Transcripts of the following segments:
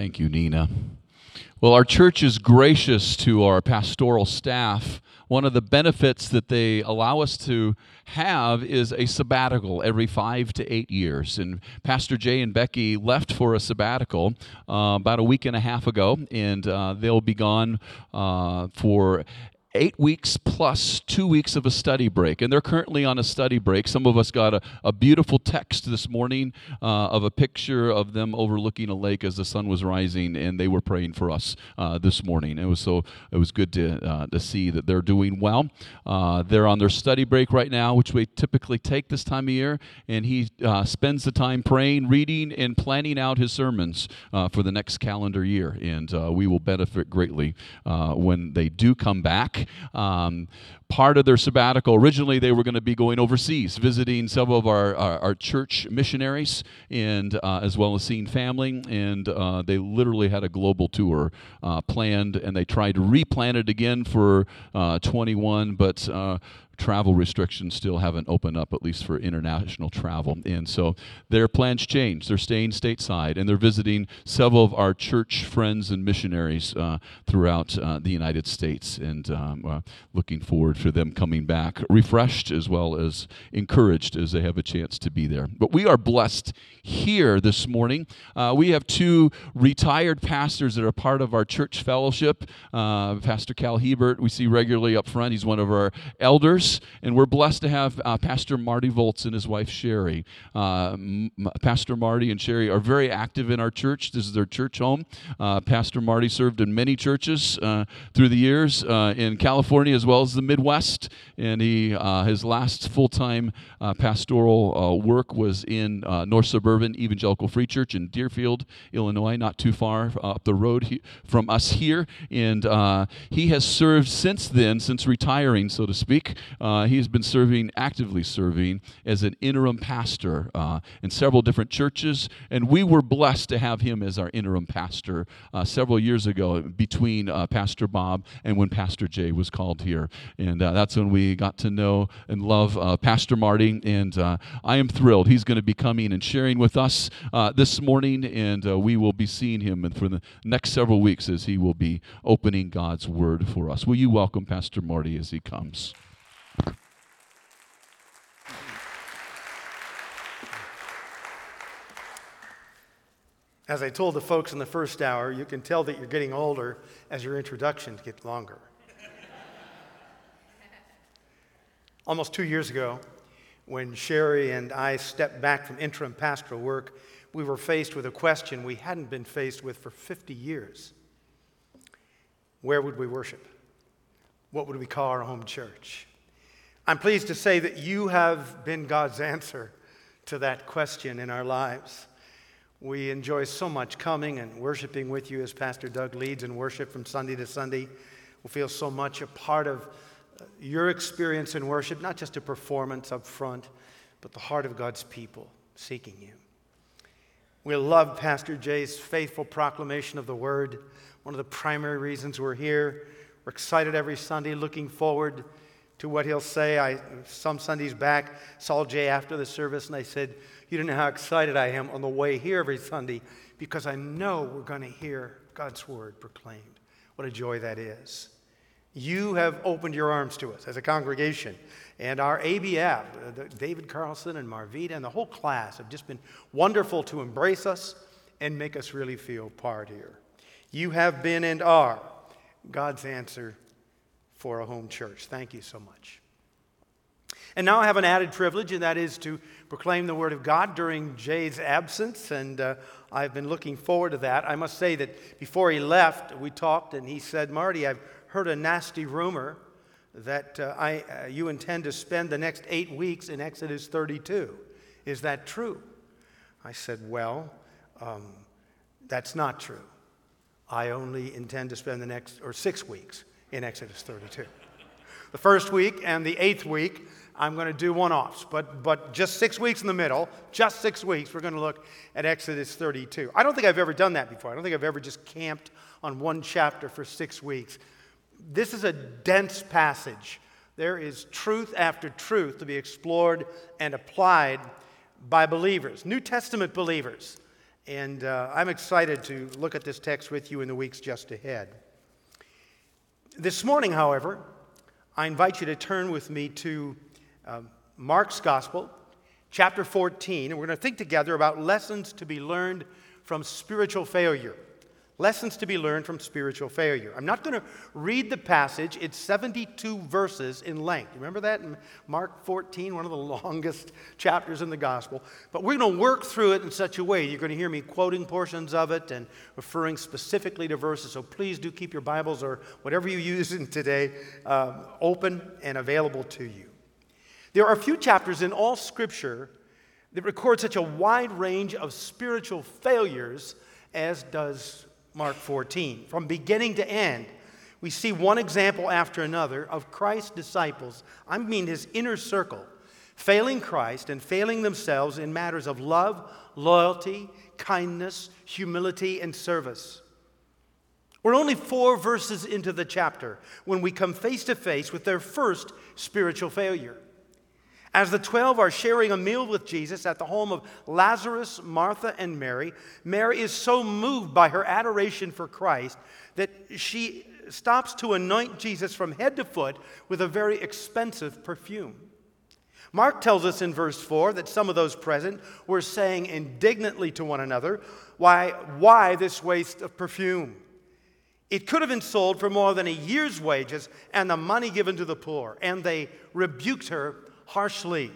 Thank you, Nina. Well, our church is gracious to our pastoral staff. One of the benefits that they allow us to have is a sabbatical every five to eight years. And Pastor Jay and Becky left for a sabbatical uh, about a week and a half ago, and uh, they'll be gone uh, for eight weeks plus two weeks of a study break. And they're currently on a study break. Some of us got a, a beautiful text this morning uh, of a picture of them overlooking a lake as the sun was rising, and they were praying for us uh, this morning. It was so it was good to, uh, to see that they're doing well. Uh, they're on their study break right now, which we typically take this time of year, and he uh, spends the time praying, reading, and planning out his sermons uh, for the next calendar year. And we will benefit greatly when they do come back. Um, part of their sabbatical, originally they were going to be going overseas, visiting several of our, our, our church missionaries, and uh, as well as seeing family. And uh, they literally had a global tour uh, planned, and they tried to replan it again for uh, 21, but uh, travel restrictions still haven't opened up, at least for international travel. And so their plans change. They're staying stateside and they're visiting several of our church friends and missionaries uh, throughout uh, the United States. And um, uh, looking forward for them coming back refreshed as well as encouraged as they have a chance to be there. But we are blessed here this morning. Uh, we have two retired pastors that are part of our church fellowship. Uh, Pastor Cal Hebert, we see regularly up front. He's one of our elders and we're blessed to have uh, Pastor Marty Volts and his wife Sherry. Uh, M- Pastor Marty and Sherry are very active in our church. This is their church home. Uh, Pastor Marty served in many churches uh, through the years uh, in California as well as the Midwest, and he uh, his last full-time pastoral work was in North Suburban Evangelical Free Church in Deerfield, Illinois, not too far up the road he, from us here, and he has served since then, since retiring, so to speak, uh, he has been serving, actively serving, as an interim pastor uh, in several different churches. And we were blessed to have him as our interim pastor uh, several years ago between uh, Pastor Bob and when Pastor Jay was called here. And uh, that's when we got to know and love uh, Pastor Marty. And I am thrilled. He's going to be coming and sharing with us this morning. And we will be seeing him for the next several weeks as he will be opening God's word for us. Will you welcome Pastor Marty as he comes? As I told the folks in the first hour, you can tell that you're getting older as your introductions get longer. Almost two years ago, when Sherry and I stepped back from interim pastoral work, we were faced with a question we hadn't been faced with for 50 years Where would we worship? What would we call our home church? I'm pleased to say that you have been God's answer to that question in our lives. We enjoy so much coming and worshiping with you as Pastor Doug leads in worship from Sunday to Sunday. We feel so much a part of your experience in worship, not just a performance up front, but the heart of God's people seeking you. We love Pastor Jay's faithful proclamation of the word, one of the primary reasons we're here. We're excited every Sunday, looking forward to what he'll say. I, some Sundays back, saw Jay after the service, and I said, You don't know how excited I am on the way here every Sunday because I know we're going to hear God's word proclaimed. What a joy that is. You have opened your arms to us as a congregation. And our ABF, uh, David Carlson and Marvita and the whole class have just been wonderful to embrace us and make us really feel part here. You have been and are God's answer for a home church. Thank you so much. And now I have an added privilege, and that is to proclaim the Word of God during Jay's absence, and uh, I've been looking forward to that. I must say that before he left, we talked, and he said, Marty, I've heard a nasty rumor that uh, I, uh, you intend to spend the next eight weeks in Exodus 32. Is that true? I said, Well, um, that's not true. I only intend to spend the next, or six weeks in Exodus 32. The first week and the eighth week, I'm going to do one offs, but, but just six weeks in the middle, just six weeks, we're going to look at Exodus 32. I don't think I've ever done that before. I don't think I've ever just camped on one chapter for six weeks. This is a dense passage. There is truth after truth to be explored and applied by believers, New Testament believers, And uh, I'm excited to look at this text with you in the weeks just ahead. This morning, however, I invite you to turn with me to uh, Mark's Gospel, chapter 14, and we're going to think together about lessons to be learned from spiritual failure. Lessons to be learned from spiritual failure. I'm not going to read the passage. It's 72 verses in length. Remember that in Mark 14, one of the longest chapters in the gospel? But we're going to work through it in such a way. You're going to hear me quoting portions of it and referring specifically to verses. So please do keep your Bibles or whatever you use in today uh, open and available to you. There are a few chapters in all Scripture that record such a wide range of spiritual failures as does Mark 14. From beginning to end, we see one example after another of Christ's disciples, I mean his inner circle, failing Christ and failing themselves in matters of love, loyalty, kindness, humility, and service. We're only four verses into the chapter when we come face to face with their first spiritual failure. As the 12 are sharing a meal with Jesus at the home of Lazarus, Martha, and Mary, Mary is so moved by her adoration for Christ that she stops to anoint Jesus from head to foot with a very expensive perfume. Mark tells us in verse 4 that some of those present were saying indignantly to one another, Why, why this waste of perfume? It could have been sold for more than a year's wages and the money given to the poor. And they rebuked her harshly.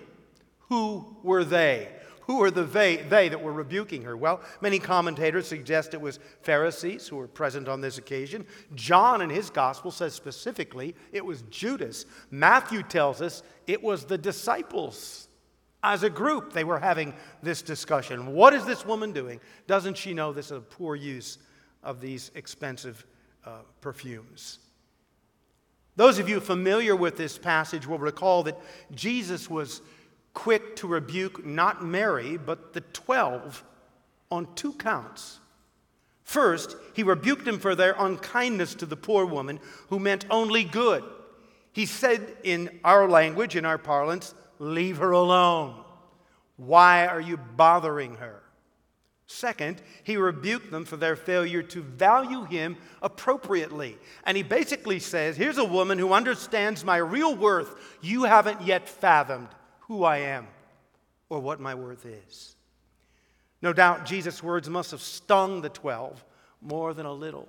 Who were they? Who were the they, they that were rebuking her? Well, many commentators suggest it was Pharisees who were present on this occasion. John in his gospel says specifically it was Judas. Matthew tells us it was the disciples. As a group, they were having this discussion. What is this woman doing? Doesn't she know this is a poor use of these expensive uh, perfumes? Those of you familiar with this passage will recall that Jesus was quick to rebuke not Mary, but the 12 on two counts. First, he rebuked them for their unkindness to the poor woman who meant only good. He said in our language, in our parlance, leave her alone. Why are you bothering her? Second, he rebuked them for their failure to value him appropriately. And he basically says, Here's a woman who understands my real worth. You haven't yet fathomed who I am or what my worth is. No doubt Jesus' words must have stung the 12 more than a little,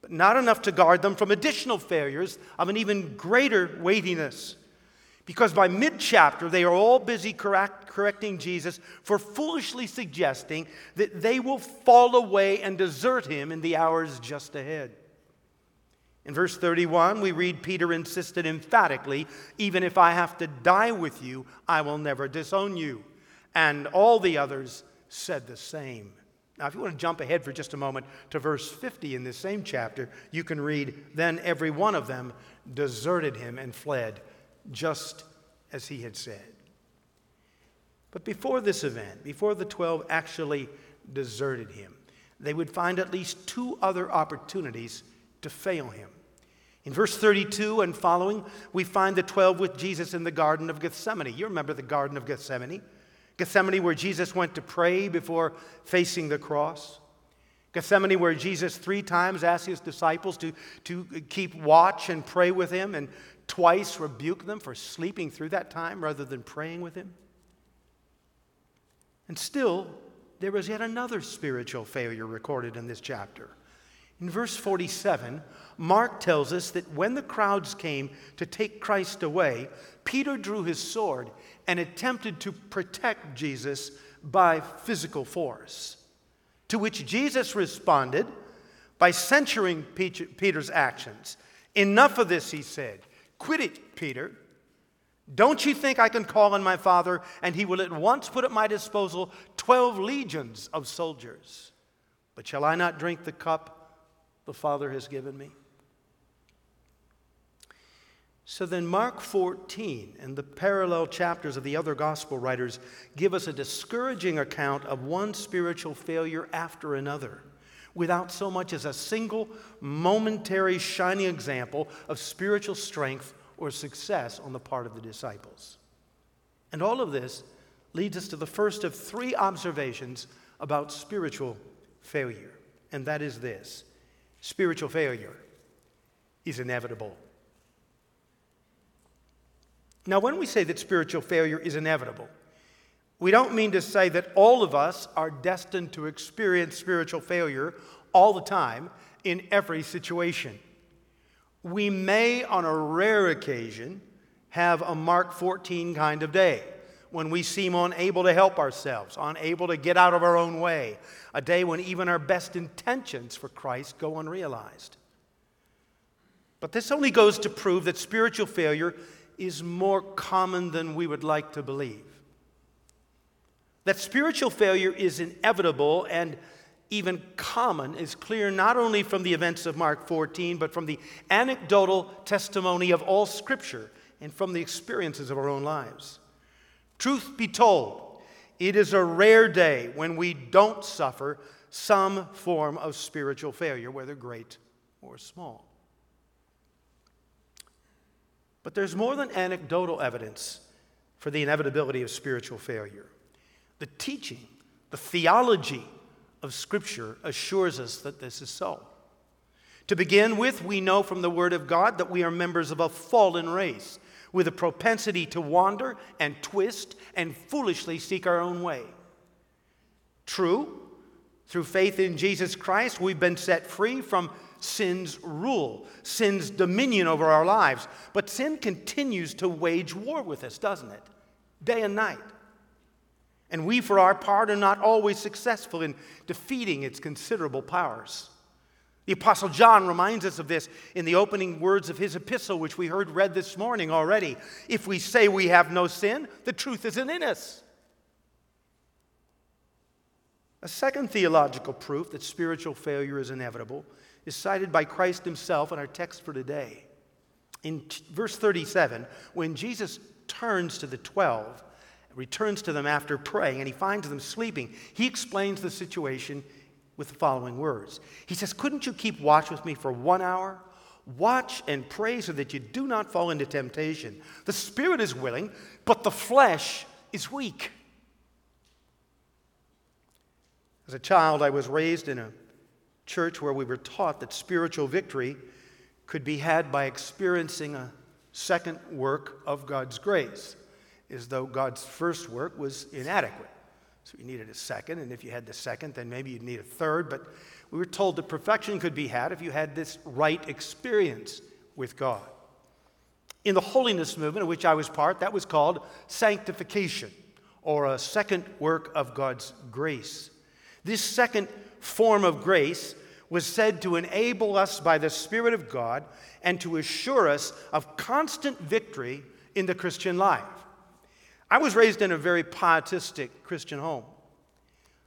but not enough to guard them from additional failures of an even greater weightiness. Because by mid chapter, they are all busy correct, correcting Jesus for foolishly suggesting that they will fall away and desert him in the hours just ahead. In verse 31, we read Peter insisted emphatically, Even if I have to die with you, I will never disown you. And all the others said the same. Now, if you want to jump ahead for just a moment to verse 50 in this same chapter, you can read, Then every one of them deserted him and fled just as he had said. But before this event, before the 12 actually deserted him, they would find at least two other opportunities to fail him. In verse 32 and following, we find the 12 with Jesus in the Garden of Gethsemane. You remember the Garden of Gethsemane? Gethsemane, where Jesus went to pray before facing the cross. Gethsemane, where Jesus three times asked his disciples to, to keep watch and pray with him, and twice rebuked them for sleeping through that time rather than praying with him. And still, there was yet another spiritual failure recorded in this chapter. In verse 47, Mark tells us that when the crowds came to take Christ away, Peter drew his sword and attempted to protect Jesus by physical force. To which Jesus responded by censuring Peter's actions. Enough of this, he said. Quit it, Peter. Don't you think I can call on my Father and he will at once put at my disposal 12 legions of soldiers? But shall I not drink the cup the Father has given me? So then, Mark 14 and the parallel chapters of the other gospel writers give us a discouraging account of one spiritual failure after another without so much as a single momentary shining example of spiritual strength or success on the part of the disciples. And all of this leads us to the first of three observations about spiritual failure, and that is this spiritual failure is inevitable. Now, when we say that spiritual failure is inevitable, we don't mean to say that all of us are destined to experience spiritual failure all the time in every situation. We may, on a rare occasion, have a Mark 14 kind of day when we seem unable to help ourselves, unable to get out of our own way, a day when even our best intentions for Christ go unrealized. But this only goes to prove that spiritual failure is more common than we would like to believe. That spiritual failure is inevitable and even common is clear not only from the events of Mark 14, but from the anecdotal testimony of all Scripture and from the experiences of our own lives. Truth be told, it is a rare day when we don't suffer some form of spiritual failure, whether great or small. But there's more than anecdotal evidence for the inevitability of spiritual failure. The teaching, the theology of Scripture assures us that this is so. To begin with, we know from the Word of God that we are members of a fallen race with a propensity to wander and twist and foolishly seek our own way. True, through faith in Jesus Christ, we've been set free from sin's rule, sin's dominion over our lives. But sin continues to wage war with us, doesn't it? Day and night. And we, for our part, are not always successful in defeating its considerable powers. The Apostle John reminds us of this in the opening words of his epistle, which we heard read this morning already. If we say we have no sin, the truth isn't in us. A second theological proof that spiritual failure is inevitable is cited by Christ himself in our text for today. In t- verse 37, when Jesus turns to the 12, returns to them after praying, and he finds them sleeping, he explains the situation with the following words He says, Couldn't you keep watch with me for one hour? Watch and pray so that you do not fall into temptation. The spirit is willing, but the flesh is weak. As a child, I was raised in a church where we were taught that spiritual victory could be had by experiencing a second work of God's grace, as though God's first work was inadequate. So you needed a second, and if you had the second, then maybe you'd need a third. But we were told that perfection could be had if you had this right experience with God. In the holiness movement, of which I was part, that was called sanctification, or a second work of God's grace. This second form of grace was said to enable us by the Spirit of God and to assure us of constant victory in the Christian life. I was raised in a very pietistic Christian home.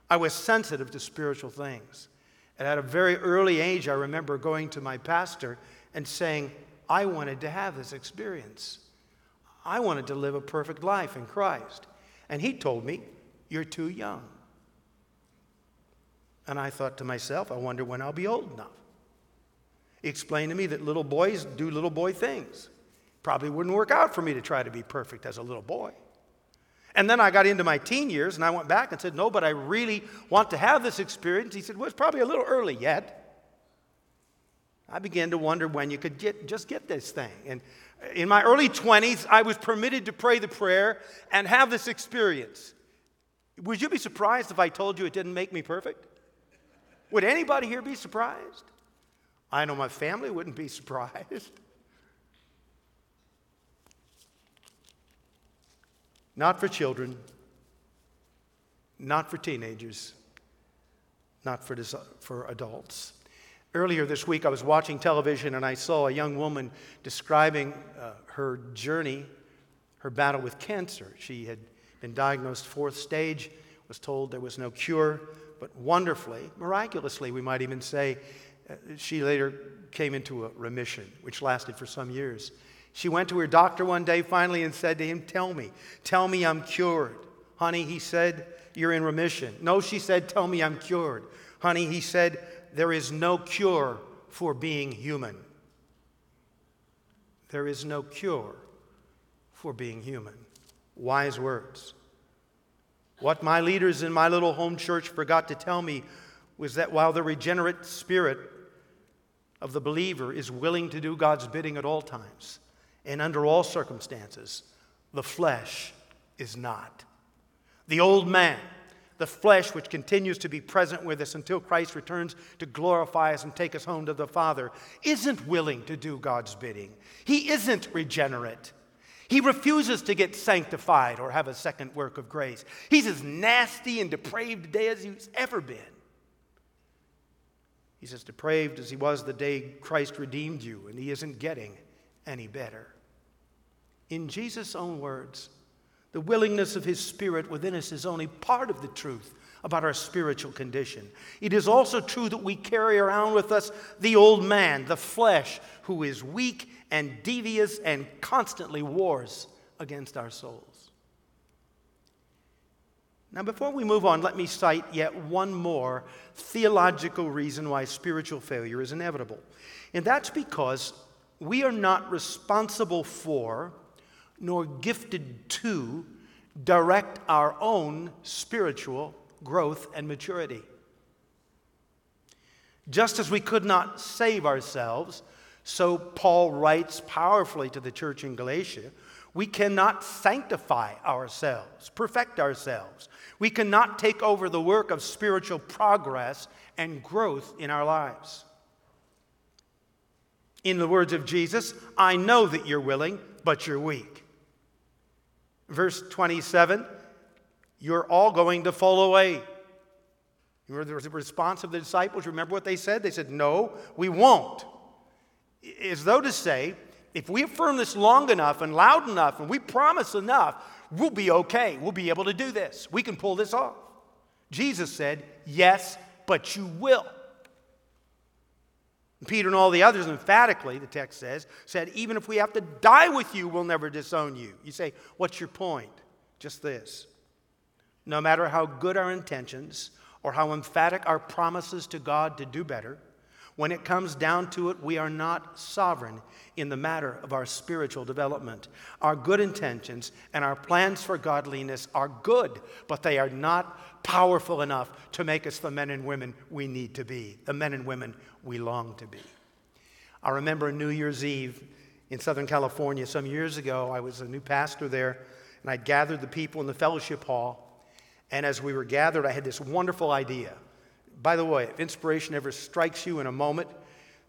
I was sensitive to spiritual things. And at a very early age, I remember going to my pastor and saying, I wanted to have this experience. I wanted to live a perfect life in Christ. And he told me, You're too young. And I thought to myself, I wonder when I'll be old enough. He explained to me that little boys do little boy things. Probably wouldn't work out for me to try to be perfect as a little boy. And then I got into my teen years and I went back and said, No, but I really want to have this experience. He said, Well, it's probably a little early yet. I began to wonder when you could get, just get this thing. And in my early 20s, I was permitted to pray the prayer and have this experience. Would you be surprised if I told you it didn't make me perfect? Would anybody here be surprised? I know my family wouldn't be surprised. Not for children, not for teenagers, not for, for adults. Earlier this week, I was watching television and I saw a young woman describing uh, her journey, her battle with cancer. She had been diagnosed fourth stage, was told there was no cure, but wonderfully, miraculously, we might even say, uh, she later came into a remission, which lasted for some years. She went to her doctor one day finally and said to him, Tell me, tell me I'm cured. Honey, he said, You're in remission. No, she said, Tell me I'm cured. Honey, he said, There is no cure for being human. There is no cure for being human. Wise words. What my leaders in my little home church forgot to tell me was that while the regenerate spirit of the believer is willing to do God's bidding at all times and under all circumstances, the flesh is not. The old man, the flesh which continues to be present with us until Christ returns to glorify us and take us home to the Father, isn't willing to do God's bidding. He isn't regenerate. He refuses to get sanctified or have a second work of grace. He's as nasty and depraved today as he's ever been. He's as depraved as he was the day Christ redeemed you, and he isn't getting any better. In Jesus' own words, the willingness of his spirit within us is only part of the truth about our spiritual condition. It is also true that we carry around with us the old man, the flesh, who is weak and devious and constantly wars against our souls. Now, before we move on, let me cite yet one more theological reason why spiritual failure is inevitable. And that's because we are not responsible for, nor gifted to, direct our own spiritual growth and maturity. Just as we could not save ourselves, so Paul writes powerfully to the church in Galatia we cannot sanctify ourselves, perfect ourselves. We cannot take over the work of spiritual progress and growth in our lives. In the words of Jesus, I know that you're willing, but you're weak. Verse 27 You're all going to fall away. Remember the response of the disciples? Remember what they said? They said, No, we won't as though to say, if we affirm this long enough and loud enough and we promise enough, we'll be okay. We'll be able to do this. We can pull this off. Jesus said, Yes, but you will. Peter and all the others emphatically, the text says, said, Even if we have to die with you, we'll never disown you. You say, What's your point? Just this. No matter how good our intentions or how emphatic our promises to God to do better, when it comes down to it, we are not sovereign in the matter of our spiritual development. Our good intentions and our plans for godliness are good, but they are not powerful enough to make us the men and women we need to be, the men and women we long to be. I remember New Year's Eve in Southern California some years ago. I was a new pastor there, and I gathered the people in the fellowship hall. And as we were gathered, I had this wonderful idea. By the way, if inspiration ever strikes you in a moment,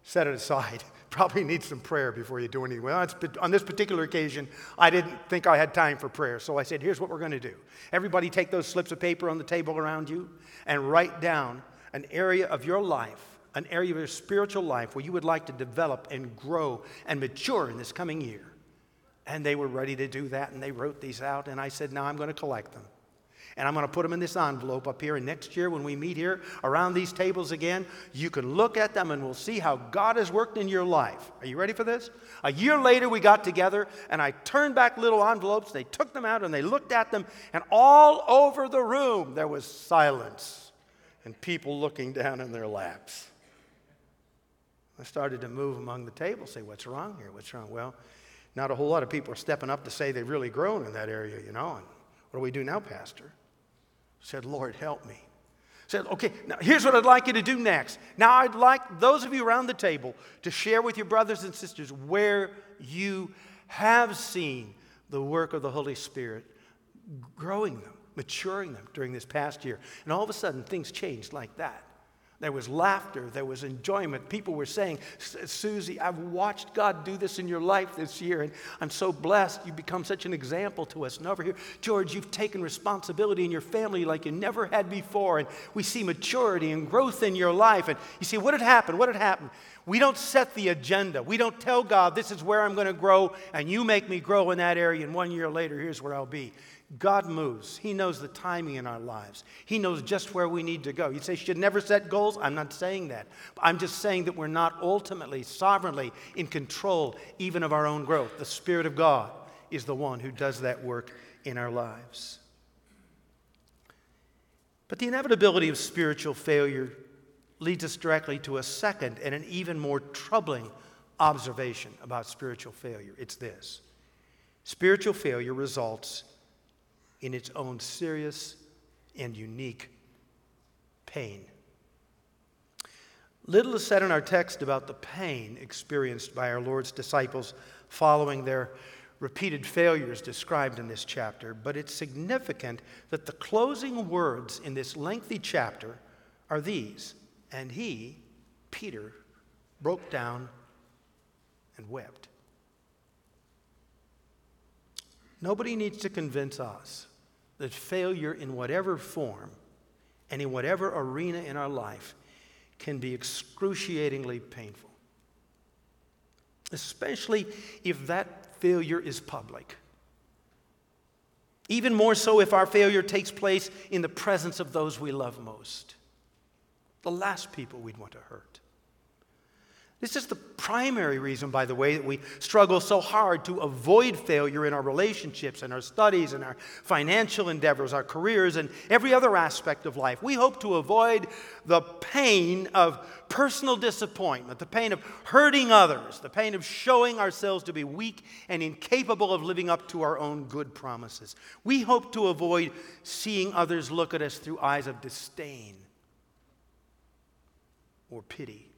set it aside. Probably need some prayer before you do anything. Well, on this particular occasion, I didn't think I had time for prayer. So I said, here's what we're going to do. Everybody take those slips of paper on the table around you and write down an area of your life, an area of your spiritual life where you would like to develop and grow and mature in this coming year. And they were ready to do that, and they wrote these out. And I said, now I'm going to collect them. And I'm going to put them in this envelope up here. And next year, when we meet here around these tables again, you can look at them and we'll see how God has worked in your life. Are you ready for this? A year later, we got together and I turned back little envelopes. They took them out and they looked at them. And all over the room, there was silence and people looking down in their laps. I started to move among the tables, say, What's wrong here? What's wrong? Well, not a whole lot of people are stepping up to say they've really grown in that area, you know. And what do we do now, Pastor? Said, Lord, help me. Said, okay, now here's what I'd like you to do next. Now, I'd like those of you around the table to share with your brothers and sisters where you have seen the work of the Holy Spirit growing them, maturing them during this past year. And all of a sudden, things changed like that. There was laughter, there was enjoyment. People were saying, Susie, I've watched God do this in your life this year, and I'm so blessed. You've become such an example to us. And over here, George, you've taken responsibility in your family like you never had before, and we see maturity and growth in your life. And you see, what had happened? What had happened? We don't set the agenda. We don't tell God, this is where I'm going to grow, and you make me grow in that area, and one year later, here's where I'll be. God moves. He knows the timing in our lives. He knows just where we need to go. You say, should never set goals? I'm not saying that. I'm just saying that we're not ultimately, sovereignly in control even of our own growth. The Spirit of God is the one who does that work in our lives. But the inevitability of spiritual failure leads us directly to a second and an even more troubling observation about spiritual failure. It's this spiritual failure results in its own serious and unique pain. Little is said in our text about the pain experienced by our Lord's disciples following their repeated failures described in this chapter, but it's significant that the closing words in this lengthy chapter are these And he, Peter, broke down and wept. Nobody needs to convince us that failure in whatever form and in whatever arena in our life can be excruciatingly painful, especially if that failure is public. Even more so if our failure takes place in the presence of those we love most, the last people we'd want to hurt. This is the primary reason, by the way, that we struggle so hard to avoid failure in our relationships and our studies and our financial endeavors, our careers, and every other aspect of life. We hope to avoid the pain of personal disappointment, the pain of hurting others, the pain of showing ourselves to be weak and incapable of living up to our own good promises. We hope to avoid seeing others look at us through eyes of disdain or pity.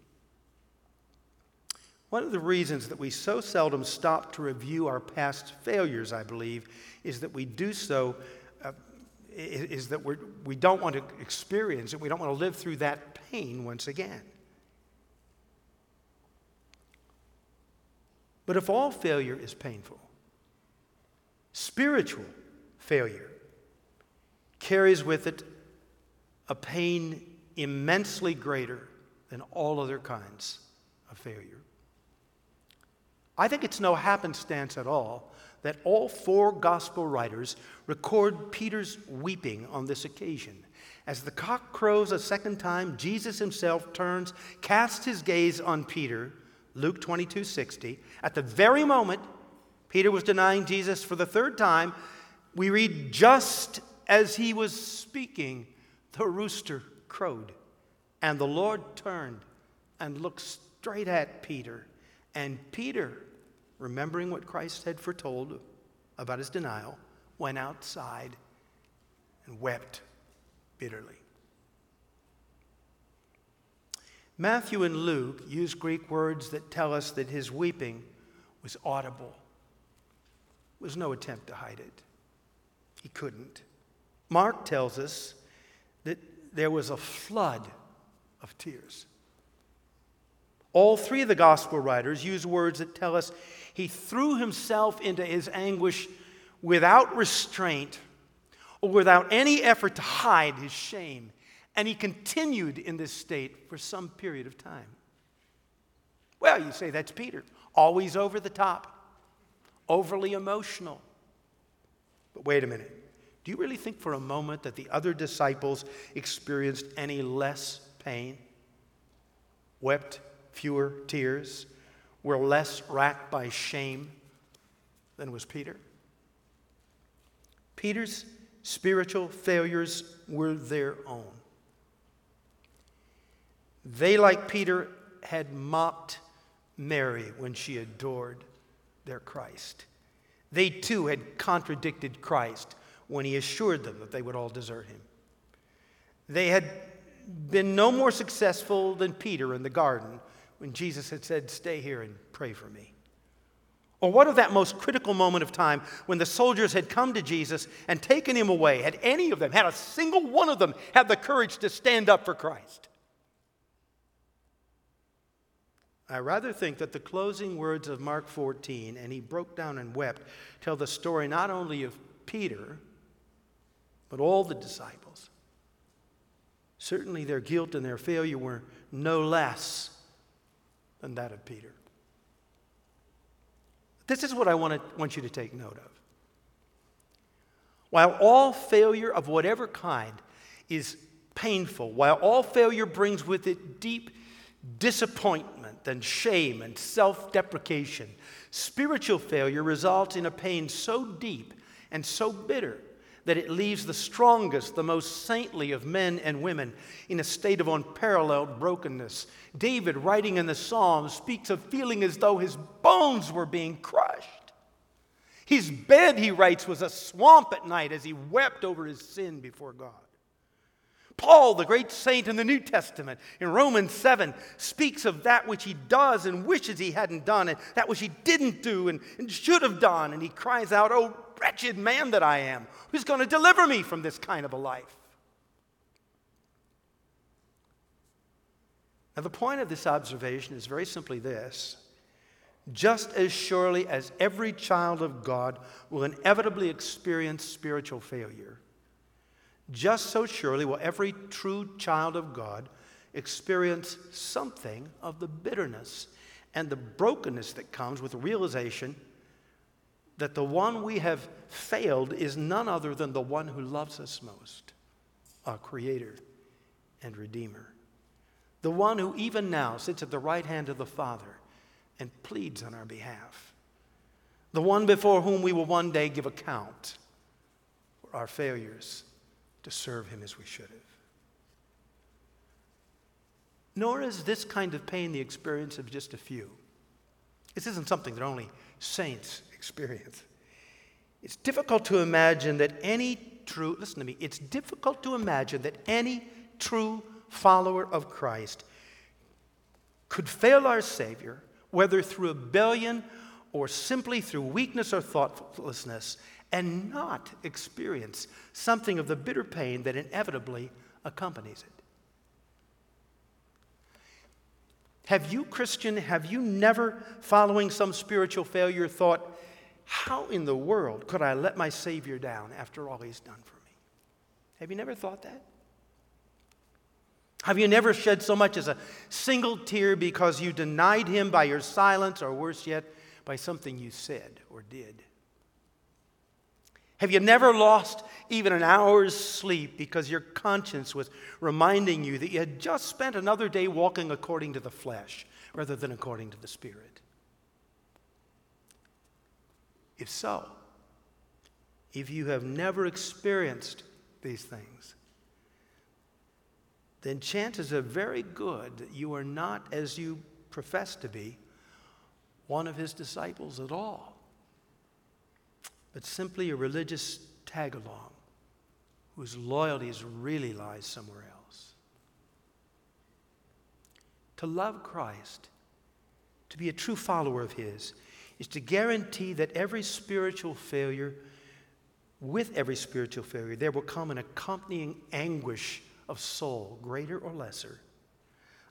One of the reasons that we so seldom stop to review our past failures, I believe, is that we do so, uh, is that we're, we don't want to experience it, we don't want to live through that pain once again. But if all failure is painful, spiritual failure carries with it a pain immensely greater than all other kinds of failure. I think it's no happenstance at all that all four gospel writers record Peter's weeping on this occasion. As the cock crows a second time, Jesus himself turns, casts his gaze on Peter, Luke 22 60. At the very moment Peter was denying Jesus for the third time, we read, just as he was speaking, the rooster crowed. And the Lord turned and looked straight at Peter. And Peter, remembering what Christ had foretold about his denial, went outside and wept bitterly. Matthew and Luke use Greek words that tell us that his weeping was audible. There was no attempt to hide it. He couldn't. Mark tells us that there was a flood of tears. All three of the gospel writers use words that tell us he threw himself into his anguish without restraint or without any effort to hide his shame. And he continued in this state for some period of time. Well, you say that's Peter, always over the top, overly emotional. But wait a minute. Do you really think for a moment that the other disciples experienced any less pain? Wept fewer tears, were less racked by shame than was Peter. Peter's spiritual failures were their own. They, like Peter, had mocked Mary when she adored their Christ. They too had contradicted Christ when he assured them that they would all desert him. They had been no more successful than Peter in the garden when Jesus had said, Stay here and pray for me? Or what of that most critical moment of time when the soldiers had come to Jesus and taken him away? Had any of them, had a single one of them, had the courage to stand up for Christ? I rather think that the closing words of Mark 14, and he broke down and wept, tell the story not only of Peter, but all the disciples. Certainly their guilt and their failure were no less than that of Peter. This is what I want, to, want you to take note of. While all failure of whatever kind is painful, while all failure brings with it deep disappointment and shame and self deprecation, spiritual failure results in a pain so deep and so bitter that it leaves the strongest, the most saintly of men and women in a state of unparalleled brokenness. David, writing in the Psalms, speaks of feeling as though his bones were being crushed. His bed, he writes, was a swamp at night as he wept over his sin before God. Paul, the great saint in the New Testament, in Romans 7, speaks of that which he does and wishes he hadn't done, and that which he didn't do and, and should have done. And he cries out, Oh, wretched man that I am, who's going to deliver me from this kind of a life? Now, the point of this observation is very simply this just as surely as every child of God will inevitably experience spiritual failure, just so surely will every true child of God experience something of the bitterness and the brokenness that comes with the realization that the one we have failed is none other than the one who loves us most, our Creator and Redeemer. The one who even now sits at the right hand of the Father and pleads on our behalf. The one before whom we will one day give account for our failures to serve him as we should have. Nor is this kind of pain the experience of just a few. This isn't something that only saints experience. It's difficult to imagine that any true, listen to me, it's difficult to imagine that any true follower of Christ could fail our Savior, whether through rebellion or simply through weakness or thoughtlessness, and not experience something of the bitter pain that inevitably accompanies it. Have you, Christian, have you never, following some spiritual failure, thought, how in the world could I let my Savior down after all He's done for me? Have you never thought that? Have you never shed so much as a single tear because you denied Him by your silence, or worse yet, by something you said or did? Have you never lost even an hour's sleep because your conscience was reminding you that you had just spent another day walking according to the flesh rather than according to the Spirit? If so, if you have never experienced these things, then chances are very good that you are not, as you profess to be, one of his disciples at all but simply a religious tag along whose loyalties really lies somewhere else. To love Christ, to be a true follower of His, is to guarantee that every spiritual failure, with every spiritual failure, there will come an accompanying anguish of soul, greater or lesser,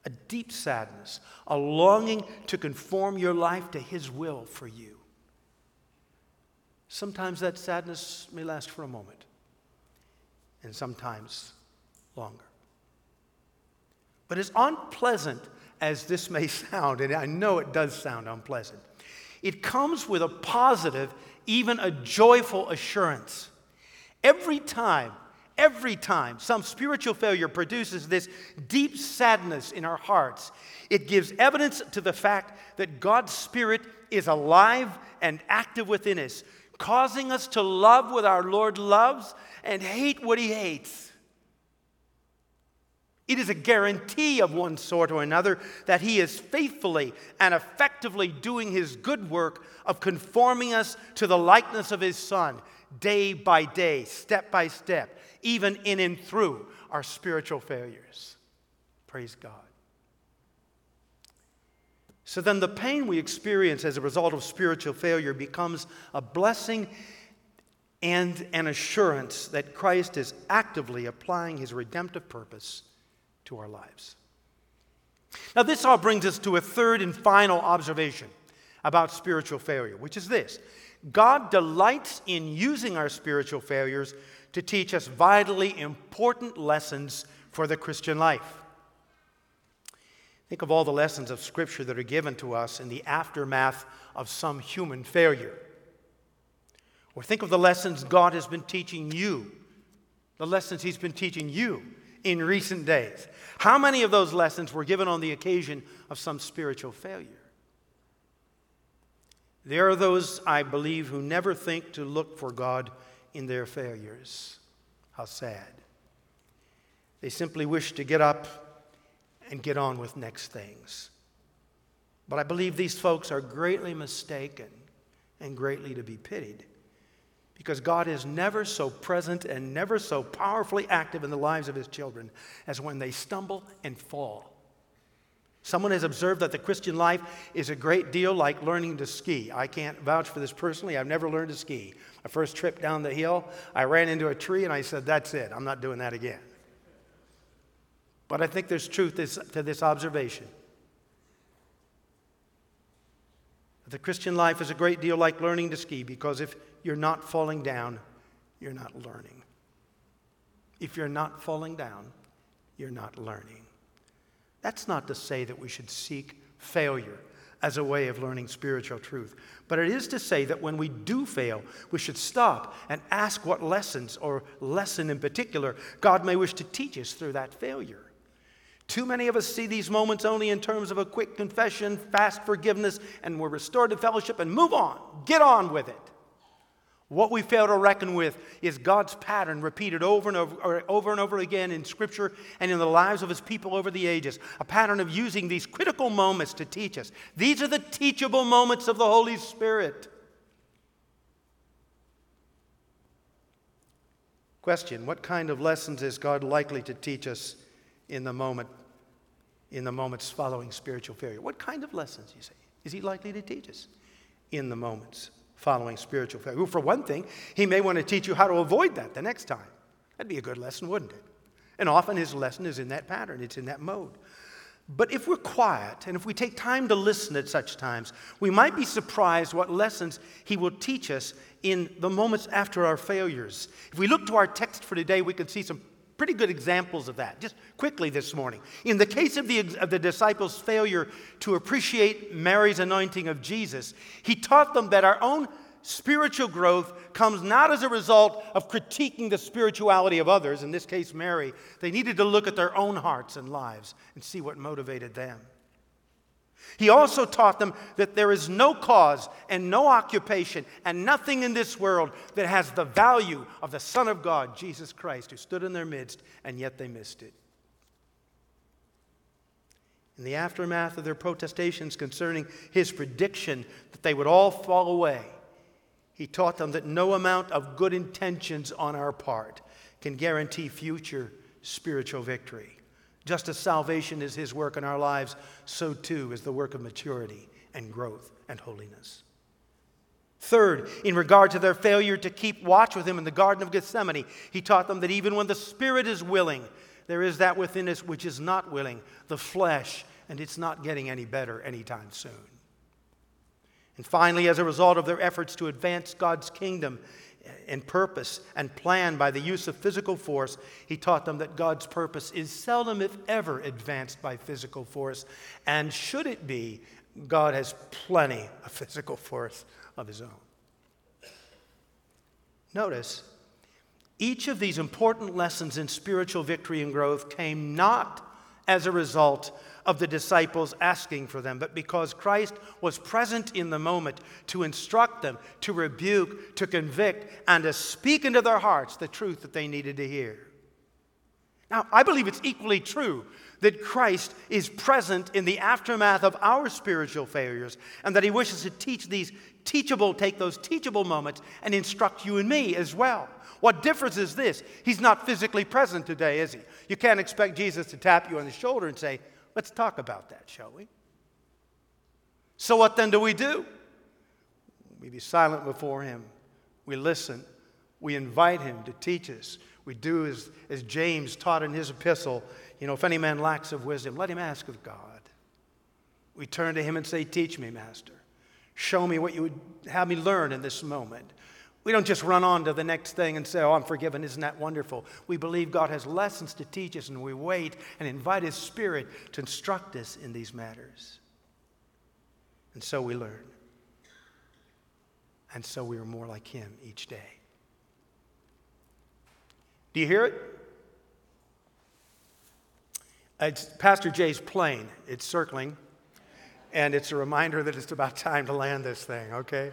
a deep sadness, a longing to conform your life to His will for you. Sometimes that sadness may last for a moment, and sometimes longer. But as unpleasant as this may sound, and I know it does sound unpleasant, it comes with a positive, even a joyful assurance. Every time, every time some spiritual failure produces this deep sadness in our hearts, it gives evidence to the fact that God's Spirit is alive and active within us, causing us to love what our Lord loves and hate what he hates. It is a guarantee of one sort or another that he is faithfully and effectively doing his good work of conforming us to the likeness of his Son day by day, step by step, even in and through our spiritual failures. Praise God. So then the pain we experience as a result of spiritual failure becomes a blessing and an assurance that Christ is actively applying his redemptive purpose to our lives. Now, this all brings us to a third and final observation about spiritual failure, which is this God delights in using our spiritual failures to teach us vitally important lessons for the Christian life. Think of all the lessons of Scripture that are given to us in the aftermath of some human failure. Or think of the lessons God has been teaching you, the lessons He's been teaching you in recent days. How many of those lessons were given on the occasion of some spiritual failure? There are those, I believe, who never think to look for God in their failures. How sad. They simply wish to get up and get on with next things. But I believe these folks are greatly mistaken and greatly to be pitied Because God is never so present and never so powerfully active in the lives of his children as when they stumble and fall. Someone has observed that the Christian life is a great deal like learning to ski. I can't vouch for this personally. I've never learned to ski. My first trip down the hill, I ran into a tree and I said, That's it. I'm not doing that again. But I think there's truth to this observation. The Christian life is a great deal like learning to ski because if you're not falling down, you're not learning. If you're not falling down, you're not learning. That's not to say that we should seek failure as a way of learning spiritual truth. But it is to say that when we do fail, we should stop and ask what lessons, or lesson in particular, God may wish to teach us through that failure. Too many of us see these moments only in terms of a quick confession, fast forgiveness, and we're restored to fellowship and move on. Get on with it. What we fail to reckon with is God's pattern repeated over and over, over and over again in Scripture and in the lives of His people over the ages. A pattern of using these critical moments to teach us. These are the teachable moments of the Holy Spirit. Question What kind of lessons is God likely to teach us in the moment, in the moments following spiritual failure? What kind of lessons, you say, is He likely to teach us in the moments following spiritual failure. Well, for one thing, he may want to teach you how to avoid that the next time. That'd be a good lesson, wouldn't it? And often his lesson is in that pattern, it's in that mode. But if we're quiet and if we take time to listen at such times, we might be surprised what lessons he will teach us in the moments after our failures. If we look to our text for today, we can see some pretty good examples of that. Just quickly this morning. In the case of the, of the disciples' failure to appreciate Mary's anointing of Jesus, he taught them that our own spiritual growth comes not as a result of critiquing the spirituality of others, in this case, Mary. They needed to look at their own hearts and lives and see what motivated them. He also taught them that there is no cause and no occupation and nothing in this world that has the value of the Son of God, Jesus Christ, who stood in their midst, and yet they missed it. In the aftermath of their protestations concerning his prediction that they would all fall away, he taught them that no amount of good intentions on our part can guarantee future spiritual victory. Just as salvation is His work in our lives, so too is the work of maturity and growth and holiness. Third, in regard to their failure to keep watch with Him in the Garden of Gethsemane, He taught them that even when the Spirit is willing, there is that within us which is not willing, the flesh, and it's not getting any better anytime soon. And finally, as a result of their efforts to advance God's kingdom, and purpose and plan by the use of physical force, he taught them that God's purpose is seldom, if ever, advanced by physical force. And should it be, God has plenty of physical force of his own. Notice, each of these important lessons in spiritual victory and growth came not as a result of the disciples asking for them, but because Christ was present in the moment to instruct them, to rebuke, to convict, and to speak into their hearts the truth that they needed to hear. Now, I believe it's equally true that Christ is present in the aftermath of our spiritual failures and that he wishes to teach these teachable, take those teachable moments and instruct you and me as well. What difference is this? He's not physically present today, is he? You can't expect Jesus to tap you on the shoulder and say, Let's talk about that, shall we? So, what then do we do? We be silent before Him. We listen. We invite Him to teach us. We do as, as James taught in his epistle you know, if any man lacks of wisdom, let him ask of God. We turn to Him and say, Teach me, Master. Show me what you would have me learn in this moment. We don't just run on to the next thing and say, Oh, I'm forgiven. Isn't that wonderful? We believe God has lessons to teach us, and we wait and invite His Spirit to instruct us in these matters. And so we learn. And so we are more like Him each day. Do you hear it? It's Pastor Jay's plane. It's circling, and it's a reminder that it's about time to land this thing, okay?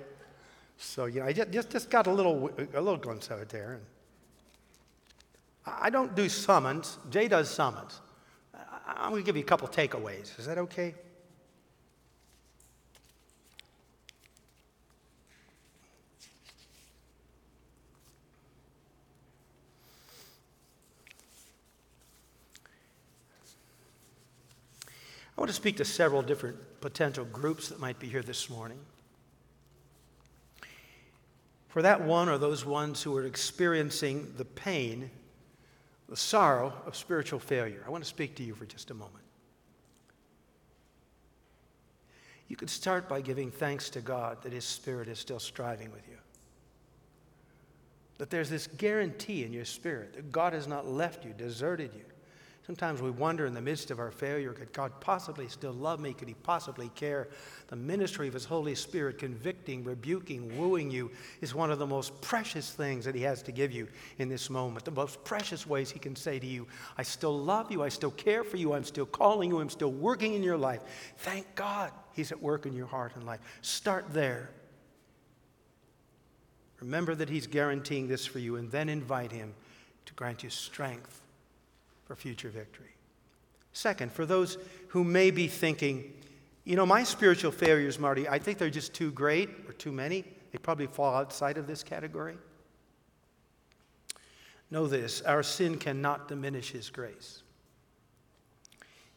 So, you know, I just, just, got a little, a little glimpse of it there. and I don't do summons. Jay does summons. I'm going to give you a couple takeaways. Is that okay? I want to speak to several different potential groups that might be here this morning. For that one are those ones who are experiencing the pain, the sorrow of spiritual failure. I want to speak to you for just a moment. You could start by giving thanks to God that His Spirit is still striving with you. That there's this guarantee in your spirit that God has not left you, deserted you. Sometimes we wonder in the midst of our failure could God possibly still love me? Could He possibly care? The ministry of His Holy Spirit, convicting, rebuking, wooing you, is one of the most precious things that He has to give you in this moment. The most precious ways He can say to you, I still love you, I still care for you, I'm still calling you, I'm still working in your life. Thank God He's at work in your heart and life. Start there. Remember that He's guaranteeing this for you, and then invite Him to grant you strength for future victory. Second, for those who may be thinking, you know, my spiritual failures, Marty, I think they're just too great or too many. They probably fall outside of this category. Know this our sin cannot diminish His grace.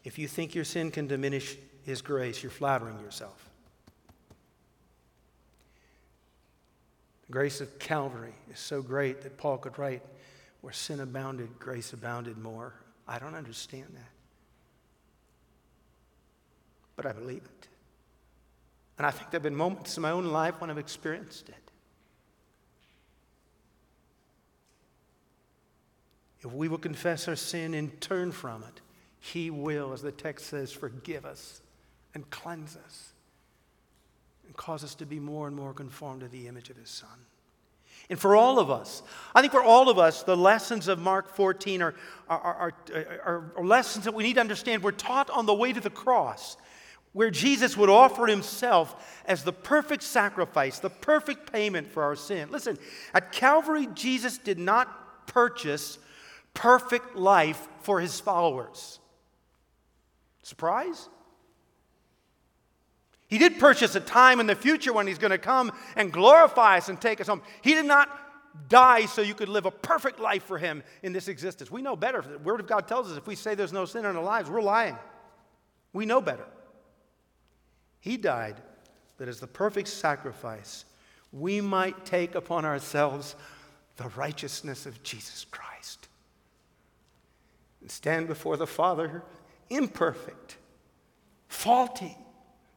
If you think your sin can diminish His grace, you're flattering yourself. The grace of Calvary is so great that Paul could write, Where sin abounded, grace abounded more. I don't understand that. But I believe it. And I think there have been moments in my own life when I've experienced it. If we will confess our sin and turn from it, He will, as the text says, forgive us and cleanse us and cause us to be more and more conformed to the image of His Son. And for all of us, I think for all of us, the lessons of Mark 14 are, are, are, are, lessons that we need to understand. We're taught on the way to the cross, where Jesus would offer himself as the perfect sacrifice, the perfect payment for our sin. Listen, at Calvary, Jesus did not purchase perfect life for his followers. Surprise? He did purchase a time in the future when He's going to come and glorify us and take us home. He did not die so you could live a perfect life for Him in this existence. We know better. The Word of God tells us if we say there's no sin in our lives, we're lying. We know better. He died that as the perfect sacrifice, we might take upon ourselves the righteousness of Jesus Christ and stand before the Father imperfect, faulty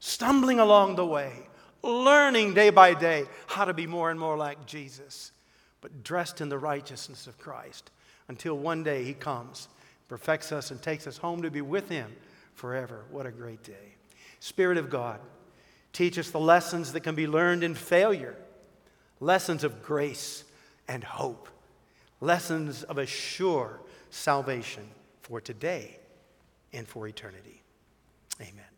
stumbling along the way, learning day by day how to be more and more like Jesus, but dressed in the righteousness of Christ until one day He comes, perfects us, and takes us home to be with Him forever. What a great day. Spirit of God, teach us the lessons that can be learned in failure, lessons of grace and hope, lessons of a sure salvation for today and for eternity. Amen.